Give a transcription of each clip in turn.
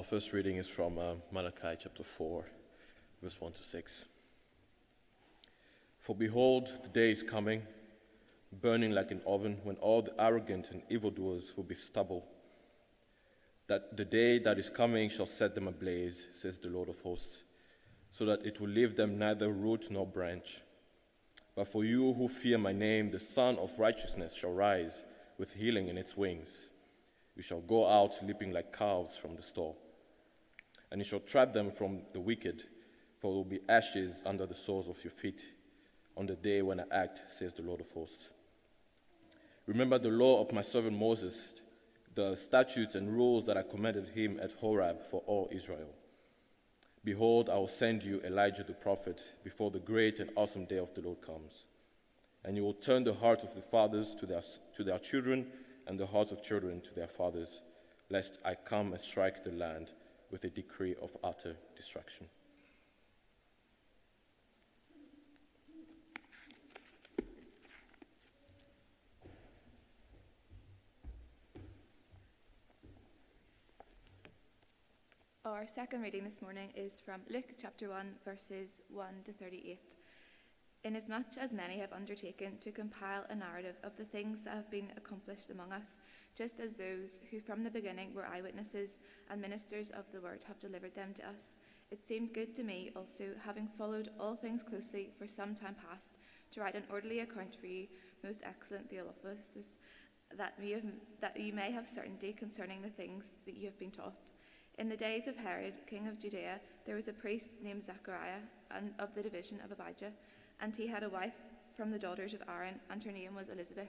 Our first reading is from uh, Malachi chapter 4, verse 1 to 6. For behold, the day is coming, burning like an oven, when all the arrogant and evildoers will be stubble. That the day that is coming shall set them ablaze, says the Lord of hosts, so that it will leave them neither root nor branch. But for you who fear my name, the Sun of Righteousness shall rise with healing in its wings. You shall go out leaping like calves from the stall. And you shall tread them from the wicked, for there will be ashes under the soles of your feet on the day when I act, says the Lord of hosts. Remember the law of my servant Moses, the statutes and rules that I commanded him at Horeb for all Israel. Behold, I will send you Elijah the prophet before the great and awesome day of the Lord comes. And you will turn the heart of the fathers to their, to their children and the hearts of children to their fathers, lest I come and strike the land with a decree of utter destruction. Our second reading this morning is from Luke chapter 1, verses 1 to 38. Inasmuch as many have undertaken to compile a narrative of the things that have been accomplished among us, just as those who from the beginning were eyewitnesses and ministers of the word have delivered them to us, it seemed good to me also, having followed all things closely for some time past, to write an orderly account for you, most excellent Theophilus, that that you may have certainty concerning the things that you have been taught. In the days of Herod, king of Judea, there was a priest named Zechariah, and of the division of Abijah and he had a wife from the daughters of Aaron, and her name was Elizabeth.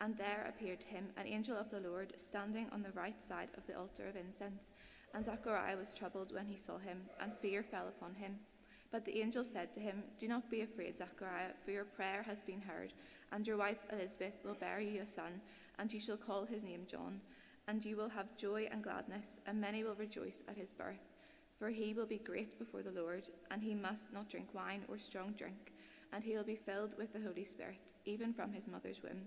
And there appeared to him an angel of the Lord standing on the right side of the altar of incense. And Zechariah was troubled when he saw him, and fear fell upon him. But the angel said to him, Do not be afraid, Zechariah, for your prayer has been heard, and your wife Elizabeth will bear you a son, and you shall call his name John. And you will have joy and gladness, and many will rejoice at his birth. For he will be great before the Lord, and he must not drink wine or strong drink, and he will be filled with the Holy Spirit, even from his mother's womb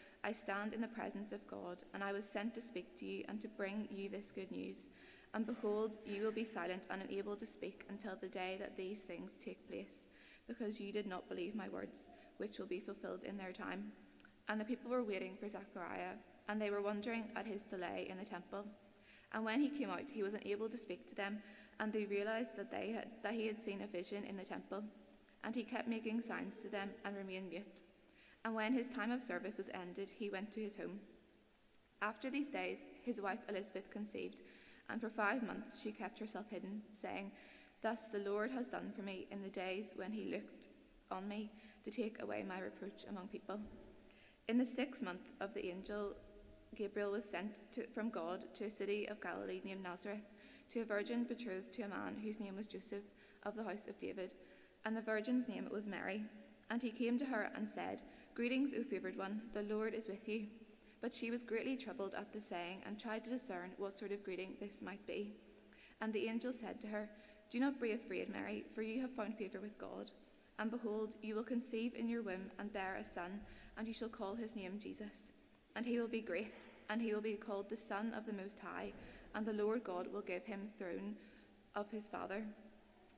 I stand in the presence of God, and I was sent to speak to you and to bring you this good news. And behold, you will be silent and unable to speak until the day that these things take place, because you did not believe my words, which will be fulfilled in their time. And the people were waiting for Zechariah, and they were wondering at his delay in the temple. And when he came out, he was unable to speak to them, and they realized that, they had, that he had seen a vision in the temple. And he kept making signs to them and remained mute. And when his time of service was ended, he went to his home. After these days, his wife Elizabeth conceived and for five months she kept herself hidden, saying, Thus the Lord has done for me in the days when he looked on me to take away my reproach among people. In the sixth month of the angel, Gabriel was sent to, from God to a city of Galilee named Nazareth, to a virgin betrothed to a man whose name was Joseph of the house of David, and the virgin's name was Mary. And he came to her and said, Greetings, O favoured one, the Lord is with you. But she was greatly troubled at the saying, and tried to discern what sort of greeting this might be. And the angel said to her, Do not be afraid, Mary, for you have found favour with God. And behold, you will conceive in your womb and bear a son, and you shall call his name Jesus. And he will be great, and he will be called the Son of the Most High, and the Lord God will give him the throne of his father,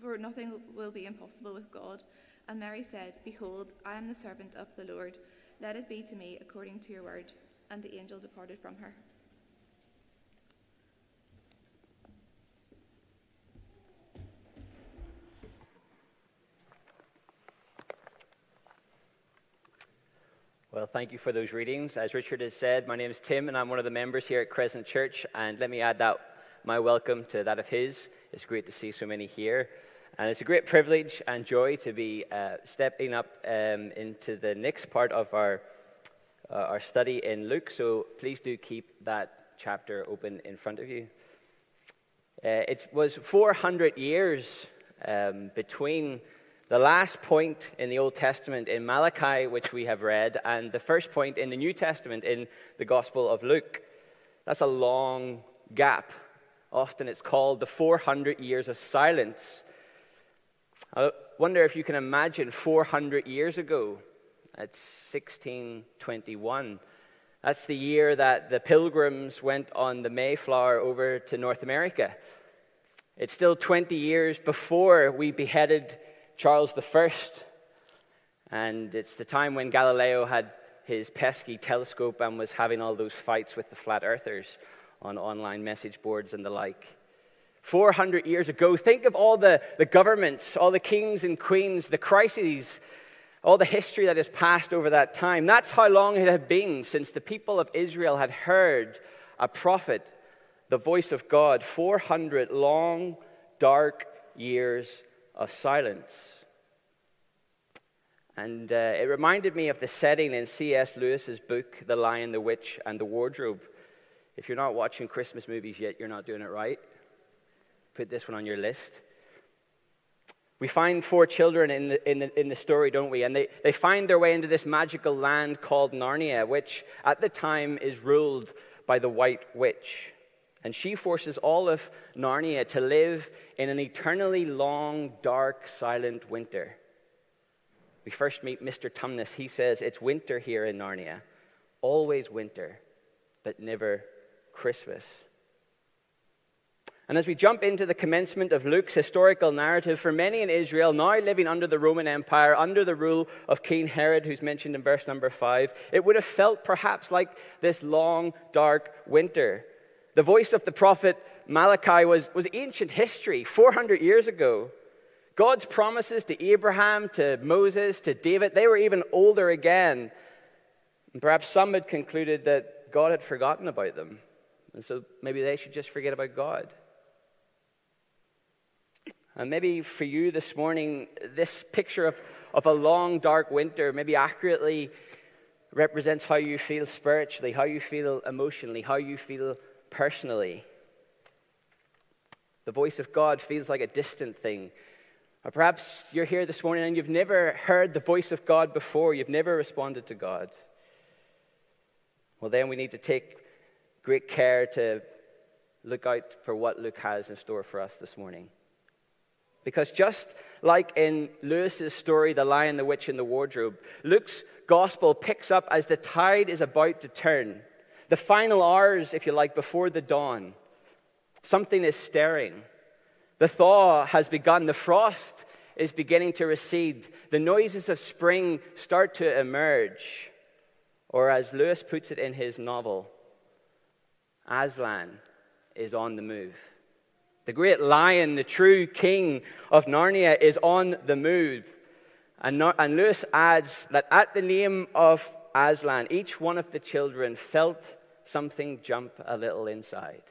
for nothing will be impossible with God. And Mary said, Behold, I am the servant of the Lord. Let it be to me according to your word. And the angel departed from her. Well, thank you for those readings. As Richard has said, my name is Tim, and I'm one of the members here at Crescent Church. And let me add that my welcome to that of his. It's great to see so many here. And it's a great privilege and joy to be uh, stepping up um, into the next part of our, uh, our study in Luke. So please do keep that chapter open in front of you. Uh, it was 400 years um, between the last point in the Old Testament in Malachi, which we have read, and the first point in the New Testament in the Gospel of Luke. That's a long gap. Often it's called the 400 years of silence. I wonder if you can imagine 400 years ago. That's 1621. That's the year that the pilgrims went on the Mayflower over to North America. It's still 20 years before we beheaded Charles I. And it's the time when Galileo had his pesky telescope and was having all those fights with the flat earthers on online message boards and the like. 400 years ago, think of all the, the governments, all the kings and queens, the crises, all the history that has passed over that time. That's how long it had been since the people of Israel had heard a prophet, the voice of God. 400 long, dark years of silence. And uh, it reminded me of the setting in C.S. Lewis's book, The Lion, the Witch, and the Wardrobe. If you're not watching Christmas movies yet, you're not doing it right. Put this one on your list. We find four children in the, in the, in the story, don't we? And they, they find their way into this magical land called Narnia, which at the time is ruled by the White Witch. And she forces all of Narnia to live in an eternally long, dark, silent winter. We first meet Mr. Tumnus. He says, It's winter here in Narnia. Always winter, but never Christmas. And as we jump into the commencement of Luke's historical narrative, for many in Israel, now living under the Roman Empire, under the rule of King Herod, who's mentioned in verse number five, it would have felt perhaps like this long, dark winter. The voice of the prophet Malachi was, was ancient history, 400 years ago. God's promises to Abraham, to Moses, to David, they were even older again. And perhaps some had concluded that God had forgotten about them. And so maybe they should just forget about God. And maybe for you this morning, this picture of, of a long, dark winter maybe accurately represents how you feel spiritually, how you feel emotionally, how you feel personally. The voice of God feels like a distant thing. Or perhaps you're here this morning and you've never heard the voice of God before, you've never responded to God. Well, then we need to take great care to look out for what Luke has in store for us this morning. Because just like in Lewis's story, The Lion, the Witch, and the Wardrobe, Luke's gospel picks up as the tide is about to turn the final hours, if you like, before the dawn. Something is stirring. The thaw has begun. The frost is beginning to recede. The noises of spring start to emerge. Or, as Lewis puts it in his novel, Aslan is on the move. The great lion, the true king of Narnia, is on the move. And, and Lewis adds that at the name of Aslan, each one of the children felt something jump a little inside.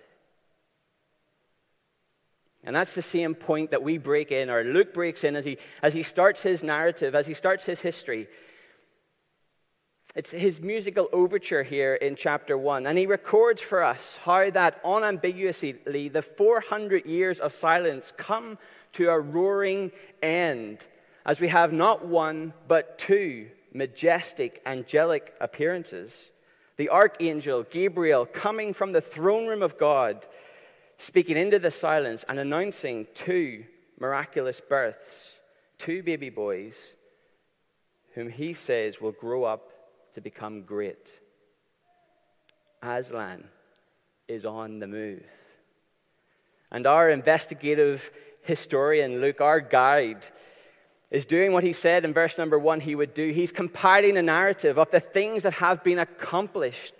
And that's the same point that we break in, or Luke breaks in as he, as he starts his narrative, as he starts his history. It's his musical overture here in chapter 1. And he records for us how that unambiguously the 400 years of silence come to a roaring end as we have not one, but two majestic angelic appearances the archangel Gabriel coming from the throne room of God, speaking into the silence and announcing two miraculous births, two baby boys, whom he says will grow up to become great. Aslan is on the move. And our investigative historian, Luke, our guide, is doing what he said in verse number one he would do. He's compiling a narrative of the things that have been accomplished,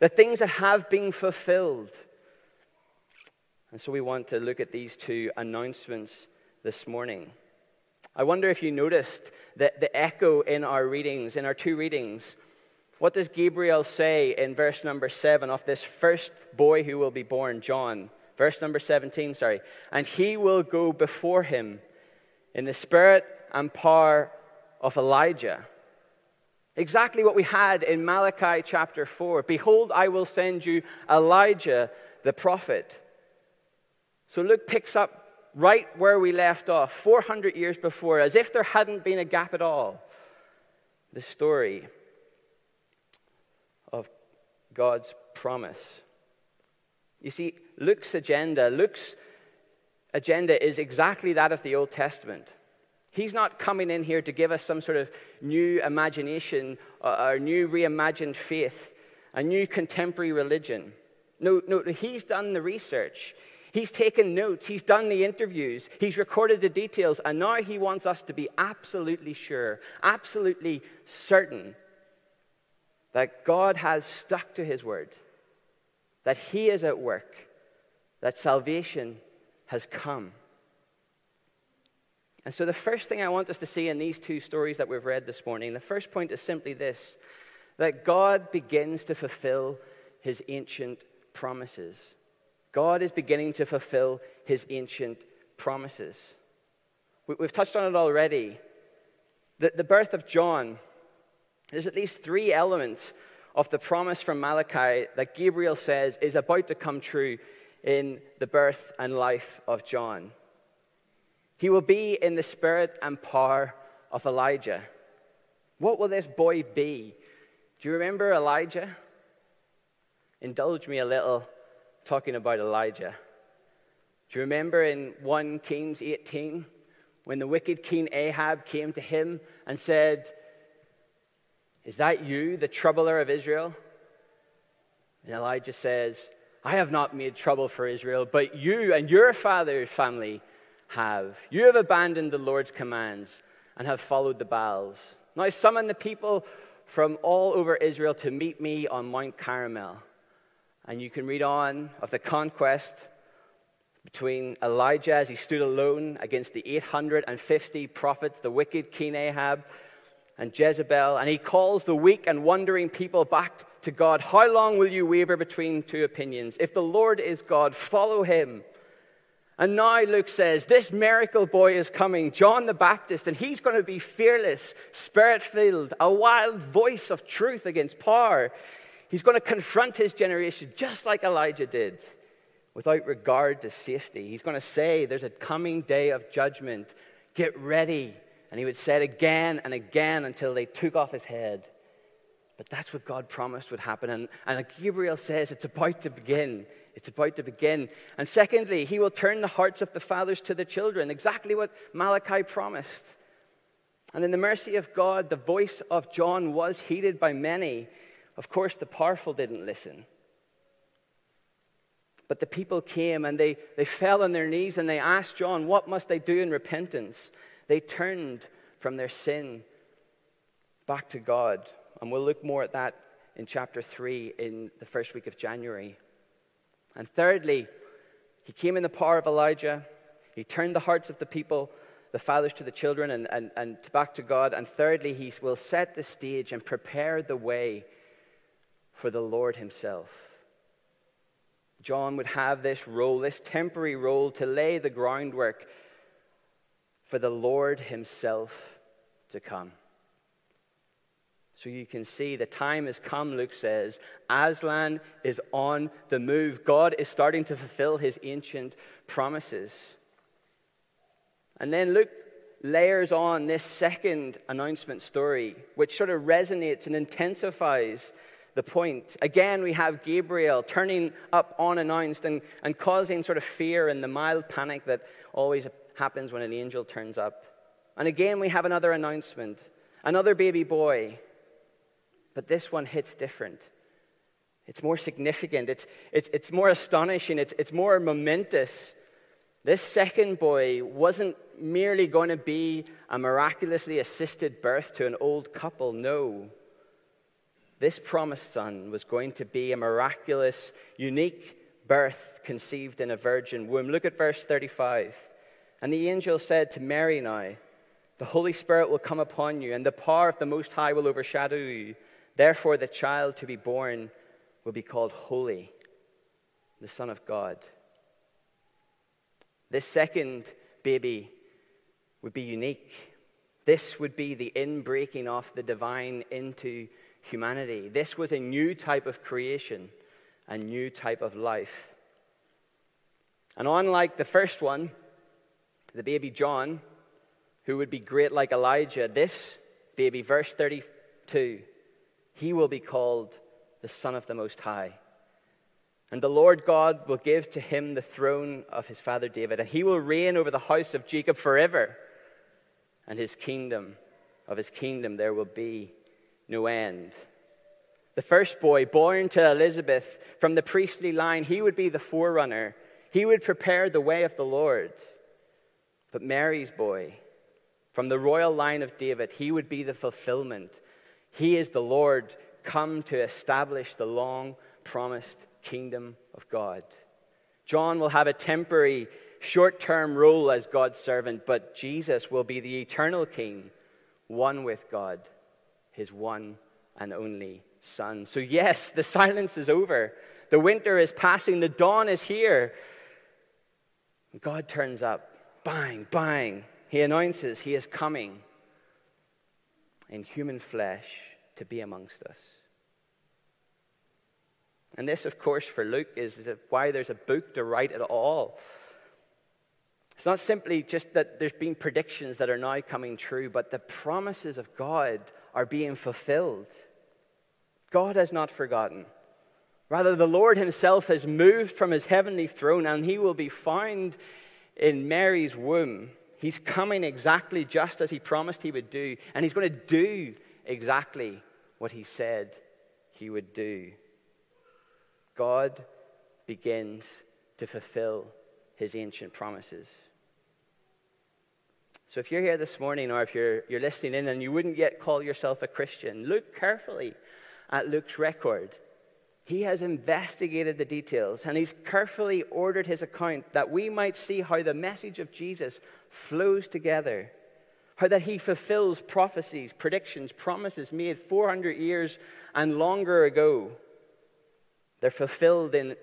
the things that have been fulfilled. And so we want to look at these two announcements this morning. I wonder if you noticed that the echo in our readings, in our two readings. What does Gabriel say in verse number seven of this first boy who will be born, John? Verse number 17, sorry. And he will go before him in the spirit and power of Elijah. Exactly what we had in Malachi chapter 4. Behold, I will send you Elijah the prophet. So Luke picks up right where we left off, 400 years before, as if there hadn't been a gap at all. The story God's promise. You see, Luke's agenda, Luke's agenda is exactly that of the Old Testament. He's not coming in here to give us some sort of new imagination uh, or new reimagined faith, a new contemporary religion. No, no, he's done the research. He's taken notes, he's done the interviews, he's recorded the details, and now he wants us to be absolutely sure, absolutely certain that God has stuck to his word, that he is at work, that salvation has come. And so, the first thing I want us to see in these two stories that we've read this morning, the first point is simply this that God begins to fulfill his ancient promises. God is beginning to fulfill his ancient promises. We've touched on it already. The, the birth of John, there's at least three elements of the promise from Malachi that Gabriel says is about to come true in the birth and life of John. He will be in the spirit and power of Elijah. What will this boy be? Do you remember Elijah? Indulge me a little talking about Elijah. Do you remember in 1 Kings 18 when the wicked King Ahab came to him and said, Is that you, the troubler of Israel? And Elijah says, I have not made trouble for Israel, but you and your father's family have. You have abandoned the Lord's commands and have followed the Baals. Now summon the people from all over Israel to meet me on Mount Carmel. And you can read on of the conquest between Elijah as he stood alone against the 850 prophets, the wicked King Ahab, and Jezebel. And he calls the weak and wandering people back to God. How long will you waver between two opinions? If the Lord is God, follow him. And now Luke says, This miracle boy is coming, John the Baptist, and he's going to be fearless, spirit filled, a wild voice of truth against power. He's going to confront his generation just like Elijah did, without regard to safety. He's going to say, There's a coming day of judgment. Get ready. And he would say it again and again until they took off his head. But that's what God promised would happen. And, and Gabriel says it's about to begin. It's about to begin. And secondly, he will turn the hearts of the fathers to the children, exactly what Malachi promised. And in the mercy of God, the voice of John was heeded by many. Of course, the powerful didn't listen. But the people came and they, they fell on their knees and they asked John, What must they do in repentance? They turned from their sin back to God. And we'll look more at that in chapter 3 in the first week of January. And thirdly, he came in the power of Elijah. He turned the hearts of the people, the fathers to the children, and, and, and back to God. And thirdly, he will set the stage and prepare the way for the Lord Himself. John would have this role, this temporary role, to lay the groundwork for the Lord Himself to come. So you can see the time has come, Luke says. Aslan is on the move. God is starting to fulfill his ancient promises. And then Luke layers on this second announcement story, which sort of resonates and intensifies the point. Again, we have Gabriel turning up unannounced and, and causing sort of fear and the mild panic that always happens when an angel turns up. And again, we have another announcement another baby boy. But this one hits different. It's more significant, it's, it's, it's more astonishing, it's, it's more momentous. This second boy wasn't merely going to be a miraculously assisted birth to an old couple. No. This promised son was going to be a miraculous, unique birth conceived in a virgin womb. Look at verse 35. And the angel said to Mary now, The Holy Spirit will come upon you, and the power of the Most High will overshadow you. Therefore, the child to be born will be called Holy, the Son of God. This second baby would be unique. This would be the inbreaking of the divine into humanity. This was a new type of creation, a new type of life. And unlike the first one, the baby John, who would be great like Elijah, this baby, verse 32, he will be called the Son of the Most High. And the Lord God will give to him the throne of his father David, and he will reign over the house of Jacob forever. And his kingdom, of his kingdom, there will be no end. The first boy, born to Elizabeth from the priestly line, he would be the forerunner. He would prepare the way of the Lord. But Mary's boy, from the royal line of David, he would be the fulfillment. He is the Lord come to establish the long promised kingdom of God. John will have a temporary, short term role as God's servant, but Jesus will be the eternal king, one with God, his one and only Son. So, yes, the silence is over. The winter is passing, the dawn is here. God turns up. Bang, bang. He announces he is coming in human flesh to be amongst us. And this, of course, for Luke is why there's a book to write at all. It's not simply just that there's been predictions that are now coming true, but the promises of God are being fulfilled. God has not forgotten. Rather, the Lord Himself has moved from His heavenly throne and He will be found in Mary's womb. He's coming exactly just as He promised He would do, and He's going to do exactly what He said He would do. God begins to fulfill his ancient promises. So if you're here this morning or if you're, you're listening in and you wouldn't yet call yourself a Christian, look carefully at Luke's record. He has investigated the details and he's carefully ordered his account that we might see how the message of Jesus flows together, how that he fulfills prophecies, predictions, promises made 400 years and longer ago they're fulfilled in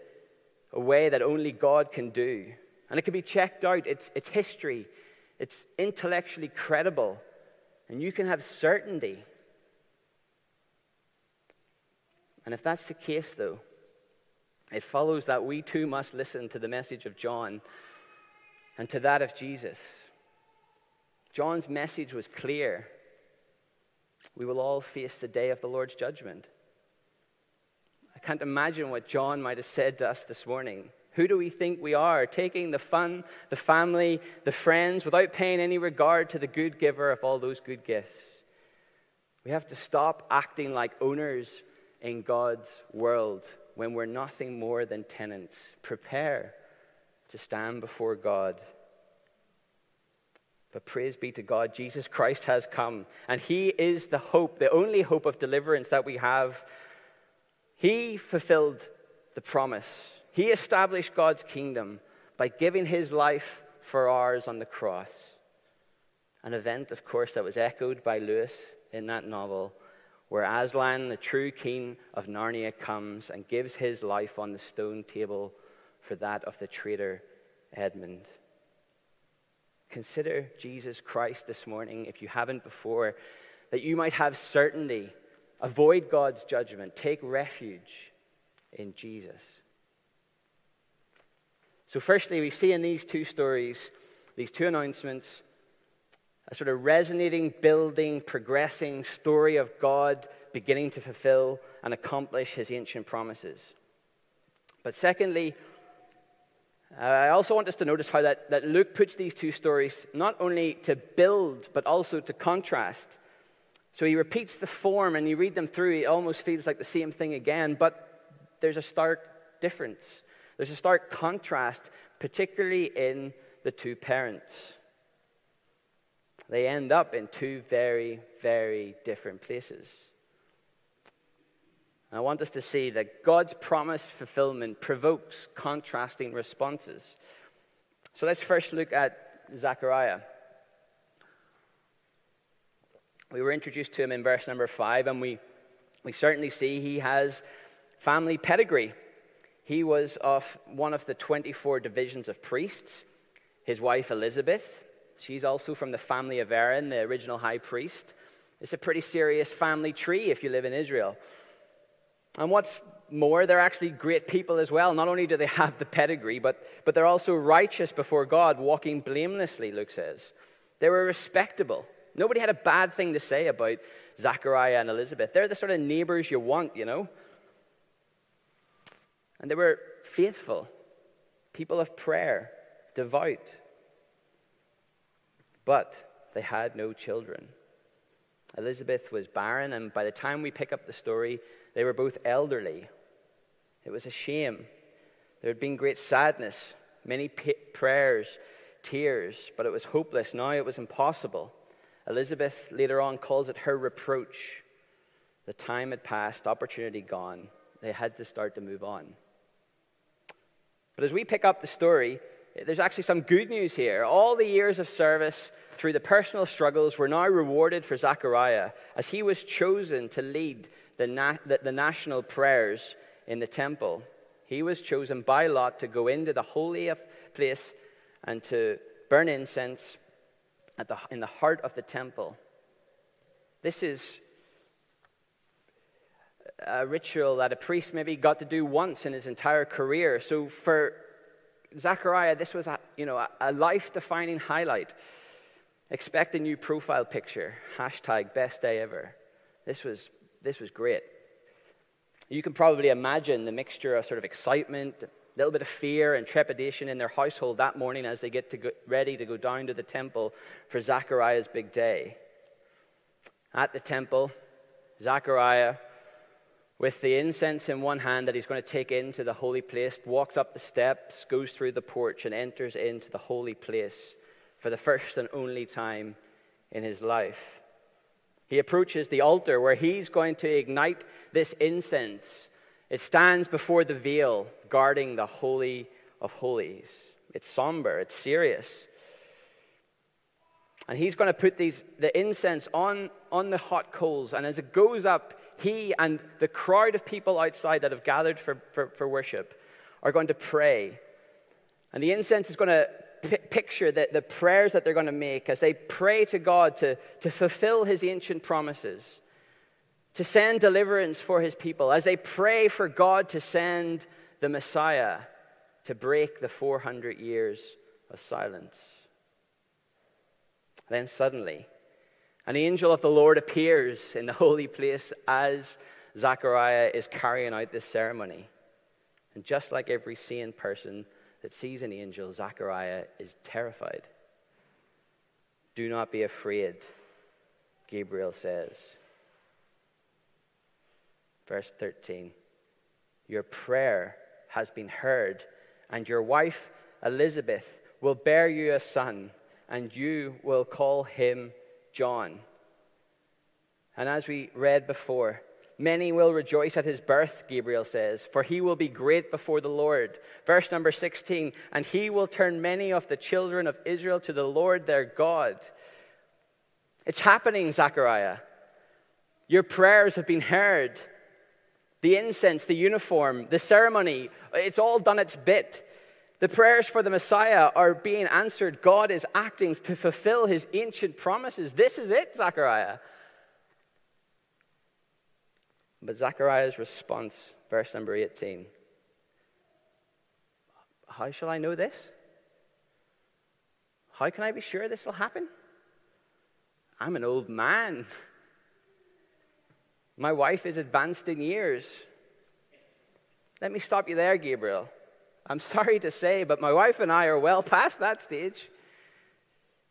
a way that only God can do. And it can be checked out. It's, it's history, it's intellectually credible, and you can have certainty. And if that's the case, though, it follows that we too must listen to the message of John and to that of Jesus. John's message was clear. We will all face the day of the Lord's judgment. I can't imagine what John might have said to us this morning. Who do we think we are? Taking the fun, the family, the friends, without paying any regard to the good giver of all those good gifts. We have to stop acting like owners in God's world when we're nothing more than tenants. Prepare to stand before God. But praise be to God, Jesus Christ has come, and He is the hope, the only hope of deliverance that we have he fulfilled the promise. He established God's kingdom by giving his life for ours on the cross. An event, of course, that was echoed by Lewis in that novel, where Aslan, the true king of Narnia, comes and gives his life on the stone table for that of the traitor Edmund. Consider Jesus Christ this morning, if you haven't before, that you might have certainty Avoid God's judgment. Take refuge in Jesus. So, firstly, we see in these two stories, these two announcements, a sort of resonating, building, progressing story of God beginning to fulfill and accomplish his ancient promises. But secondly, I also want us to notice how that, that Luke puts these two stories not only to build, but also to contrast So he repeats the form, and you read them through, it almost feels like the same thing again, but there's a stark difference. There's a stark contrast, particularly in the two parents. They end up in two very, very different places. I want us to see that God's promise fulfillment provokes contrasting responses. So let's first look at Zechariah. We were introduced to him in verse number five, and we, we certainly see he has family pedigree. He was of one of the 24 divisions of priests. His wife, Elizabeth, she's also from the family of Aaron, the original high priest. It's a pretty serious family tree if you live in Israel. And what's more, they're actually great people as well. Not only do they have the pedigree, but, but they're also righteous before God, walking blamelessly, Luke says. They were respectable. Nobody had a bad thing to say about Zachariah and Elizabeth. They're the sort of neighbors you want, you know. And they were faithful, people of prayer, devout. But they had no children. Elizabeth was barren, and by the time we pick up the story, they were both elderly. It was a shame. There had been great sadness, many prayers, tears, but it was hopeless. Now it was impossible. Elizabeth later on calls it her reproach. The time had passed, opportunity gone. They had to start to move on. But as we pick up the story, there's actually some good news here. All the years of service through the personal struggles were now rewarded for Zechariah as he was chosen to lead the, na- the, the national prayers in the temple. He was chosen by lot to go into the holy place and to burn incense at the, in the heart of the temple. This is a ritual that a priest maybe got to do once in his entire career. So for Zechariah, this was a, you know, a, a life-defining highlight. Expect a new profile picture. Hashtag best day ever. This was, this was great. You can probably imagine the mixture of sort of excitement, a little bit of fear and trepidation in their household that morning as they get to go, ready to go down to the temple for Zachariah's big day. At the temple, Zachariah, with the incense in one hand that he's going to take into the holy place, walks up the steps, goes through the porch, and enters into the holy place for the first and only time in his life. He approaches the altar where he's going to ignite this incense. It stands before the veil, guarding the Holy of Holies. It's somber, it's serious. And he's going to put these, the incense on, on the hot coals. And as it goes up, he and the crowd of people outside that have gathered for, for, for worship are going to pray. And the incense is going to picture the, the prayers that they're going to make as they pray to God to, to fulfill his ancient promises, to send deliverance for his people, as they pray for God to send the Messiah to break the 400 years of silence. Then suddenly, an angel of the Lord appears in the holy place as Zechariah is carrying out this ceremony. And just like every sane person that sees an angel, Zechariah is terrified. Do not be afraid, Gabriel says. Verse 13 Your prayer has been heard, and your wife Elizabeth will bear you a son, and you will call him John. And as we read before, many will rejoice at his birth, Gabriel says, for he will be great before the Lord. Verse number 16, and he will turn many of the children of Israel to the Lord their God. It's happening, Zechariah. Your prayers have been heard. The incense, the uniform, the ceremony, it's all done its bit. The prayers for the Messiah are being answered. God is acting to fulfill his ancient promises. This is it, Zechariah. But Zechariah's response, verse number 18 How shall I know this? How can I be sure this will happen? I'm an old man. My wife is advanced in years. Let me stop you there, Gabriel. I'm sorry to say, but my wife and I are well past that stage.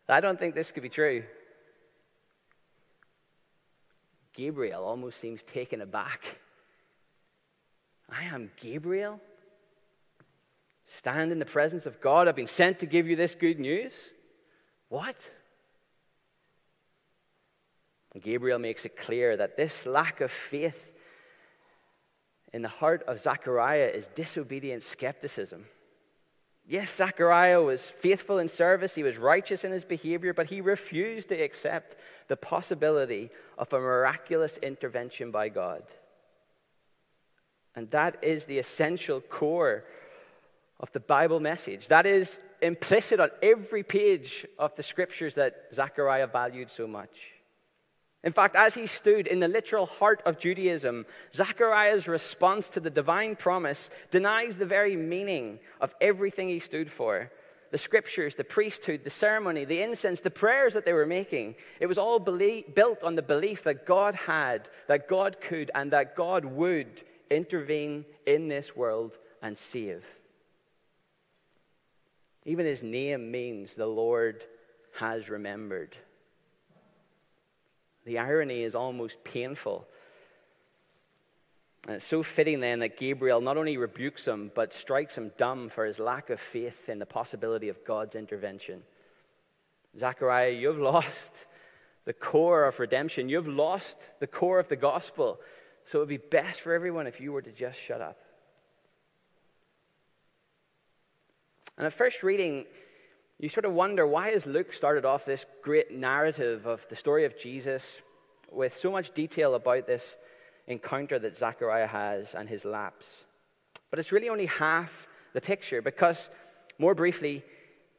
I don't think this could be true. Gabriel almost seems taken aback. I am Gabriel? Stand in the presence of God. I've been sent to give you this good news. What? Gabriel makes it clear that this lack of faith in the heart of Zechariah is disobedient skepticism. Yes, Zechariah was faithful in service, he was righteous in his behavior, but he refused to accept the possibility of a miraculous intervention by God. And that is the essential core of the Bible message. That is implicit on every page of the scriptures that Zechariah valued so much. In fact, as he stood in the literal heart of Judaism, Zechariah's response to the divine promise denies the very meaning of everything he stood for. The scriptures, the priesthood, the ceremony, the incense, the prayers that they were making, it was all belie- built on the belief that God had, that God could, and that God would intervene in this world and save. Even his name means the Lord has remembered. The irony is almost painful. And it's so fitting then that Gabriel not only rebukes him, but strikes him dumb for his lack of faith in the possibility of God's intervention. Zechariah, you've lost the core of redemption. You've lost the core of the gospel. So it would be best for everyone if you were to just shut up. And at first reading, you sort of wonder why has Luke started off this great narrative of the story of Jesus with so much detail about this encounter that Zechariah has and his lapse. But it's really only half the picture because, more briefly,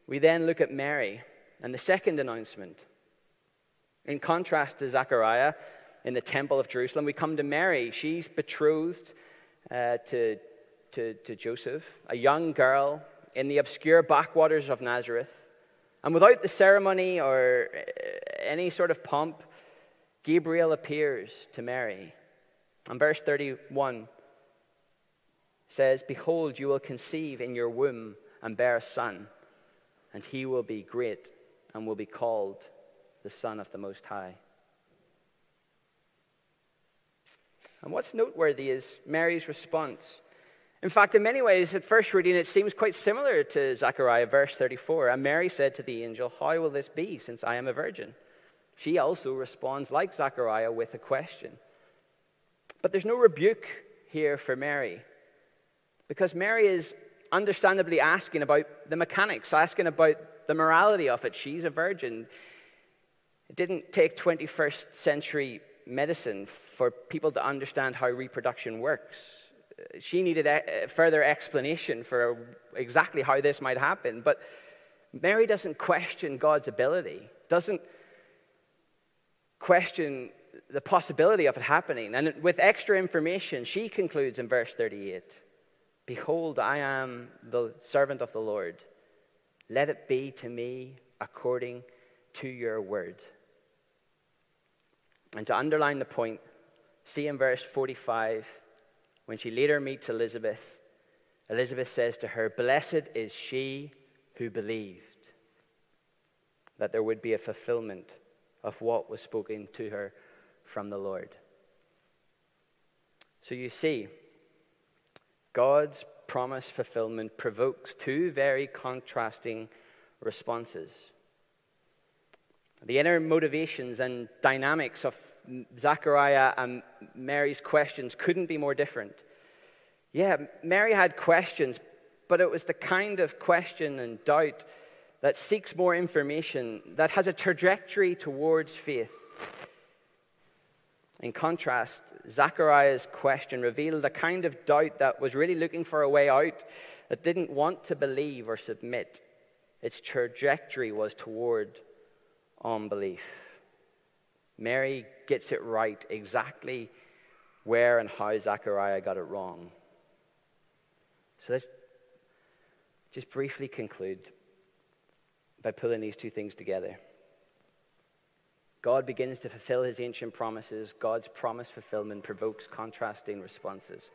we then look at Mary and the second announcement. In contrast to Zechariah in the temple of Jerusalem, we come to Mary. She's betrothed uh, to, to, to Joseph, a young girl in the obscure backwaters of Nazareth. And without the ceremony or uh, any sort of pomp, Gabriel appears to Mary. And verse 31 says, Behold, you will conceive in your womb and bear a son, and he will be great and will be called the Son of the Most High. And what's noteworthy is Mary's response. In fact, in many ways, at first reading, it seems quite similar to Zechariah, verse 34. And Mary said to the angel, How will this be, since I am a virgin? She also responds, like Zechariah, with a question. But there's no rebuke here for Mary, because Mary is understandably asking about the mechanics, asking about the morality of it. She's a virgin. It didn't take 21st century medicine for people to understand how reproduction works she needed further explanation for exactly how this might happen. But Mary doesn't question God's ability, doesn't question the possibility of it happening. And with extra information, she concludes in verse 38 Behold, I am the servant of the Lord. Let it be to me according to your word. And to underline the point, see in verse 45 when she later meets Elizabeth, Elizabeth says to her, Blessed is she who believed that there would be a fulfillment of what was spoken to her from the Lord. So you see, God's promise fulfillment provokes two very contrasting responses. The inner motivations and dynamics of Zachariah and Mary's questions couldn't be more different. Yeah, Mary had questions, but it was the kind of question and doubt that seeks more information, that has a trajectory towards faith. In contrast, Zachariah's question revealed a kind of doubt that was really looking for a way out, that didn't want to believe or submit. Its trajectory was toward unbelief. Mary gets it right exactly where and how Zechariah got it wrong. So let's just briefly conclude by pulling these two things together. God begins to fulfill his ancient promises. God's promise fulfillment provokes contrasting responses.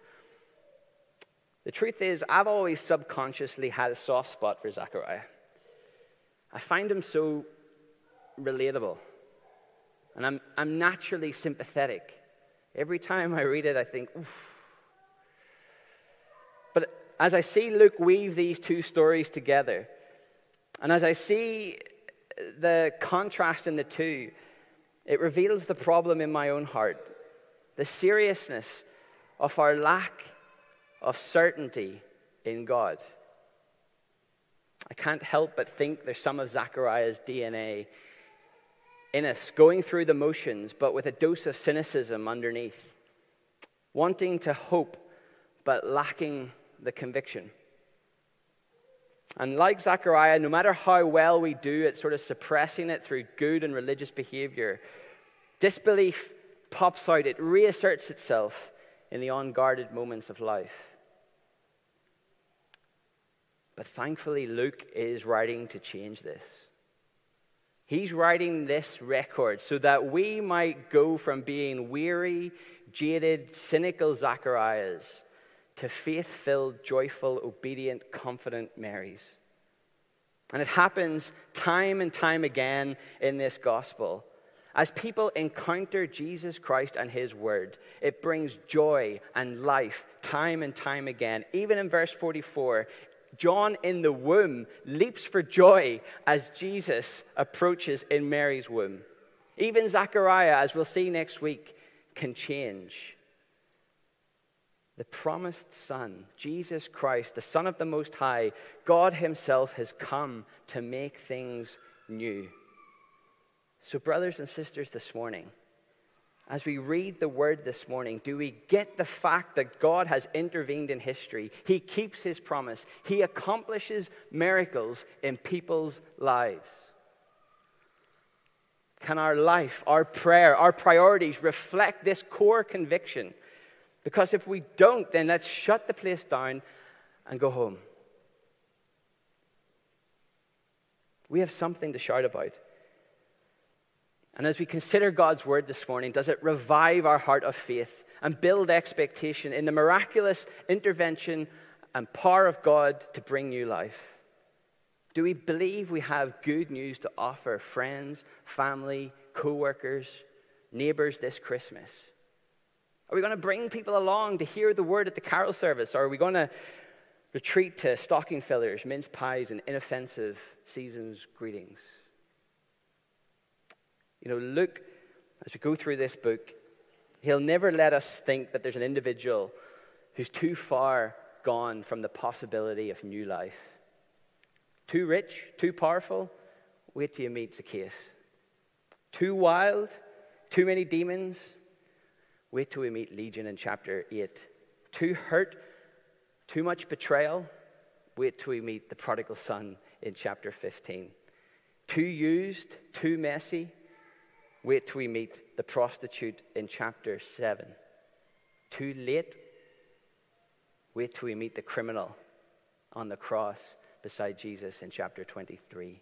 The truth is, I've always subconsciously had a soft spot for Zechariah. I find him so relatable. And I'm, I'm naturally sympathetic. Every time I read it, I think, oof. But as I see Luke weave these two stories together, and as I see the contrast in the two, it reveals the problem in my own heart the seriousness of our lack of certainty in God. I can't help but think there's some of Zechariah's DNA in us, going through the motions, but with a dose of cynicism underneath, wanting to hope, but lacking the conviction. And like Zechariah, no matter how well we do at sort of suppressing it through good and religious behavior, disbelief pops out, it reasserts itself in the unguarded moments of life. But thankfully, Luke is writing to change this. He's writing this record so that we might go from being weary, jaded, cynical Zechariahs to faith filled, joyful, obedient, confident Marys. And it happens time and time again in this gospel. As people encounter Jesus Christ and his word, it brings joy and life time and time again. Even in verse 44, John in the womb leaps for joy as Jesus approaches in Mary's womb. Even Zechariah, as we'll see next week, can change. The promised Son, Jesus Christ, the Son of the Most High, God Himself has come to make things new. So, brothers and sisters, this morning, as we read the word this morning, do we get the fact that God has intervened in history? He keeps his promise, he accomplishes miracles in people's lives. Can our life, our prayer, our priorities reflect this core conviction? Because if we don't, then let's shut the place down and go home. We have something to shout about. And as we consider God's word this morning, does it revive our heart of faith and build expectation in the miraculous intervention and power of God to bring new life? Do we believe we have good news to offer friends, family, co workers, neighbors this Christmas? Are we going to bring people along to hear the word at the carol service? Or are we going to retreat to stocking fillers, mince pies, and inoffensive season's greetings? You know, Luke, as we go through this book, he'll never let us think that there's an individual who's too far gone from the possibility of new life. Too rich, too powerful, wait till you meet Zacchaeus. Too wild, too many demons, wait till we meet Legion in chapter 8. Too hurt, too much betrayal, wait till we meet the prodigal son in chapter 15. Too used, too messy, Wait till we meet the prostitute in chapter 7. Too late. Wait till we meet the criminal on the cross beside Jesus in chapter 23.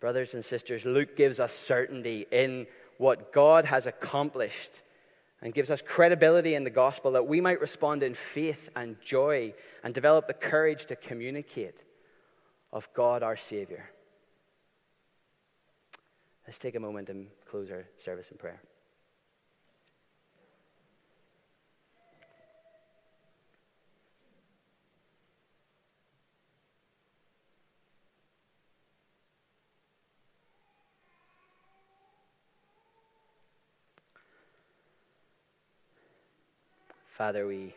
Brothers and sisters, Luke gives us certainty in what God has accomplished and gives us credibility in the gospel that we might respond in faith and joy and develop the courage to communicate of God our Savior. Let's take a moment and close our service in prayer. Father, we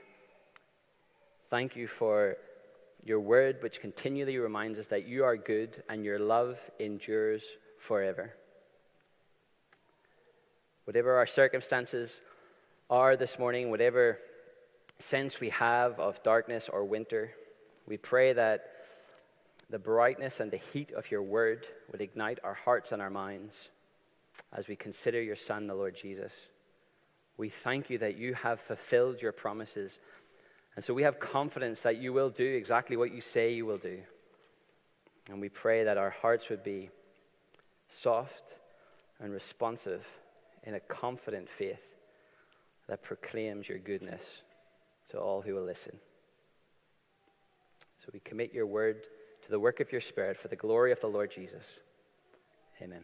thank you for your word, which continually reminds us that you are good and your love endures forever. Whatever our circumstances are this morning, whatever sense we have of darkness or winter, we pray that the brightness and the heat of your word would ignite our hearts and our minds as we consider your Son, the Lord Jesus. We thank you that you have fulfilled your promises. And so we have confidence that you will do exactly what you say you will do. And we pray that our hearts would be soft and responsive in a confident faith that proclaims your goodness to all who will listen. So we commit your word to the work of your Spirit for the glory of the Lord Jesus. Amen.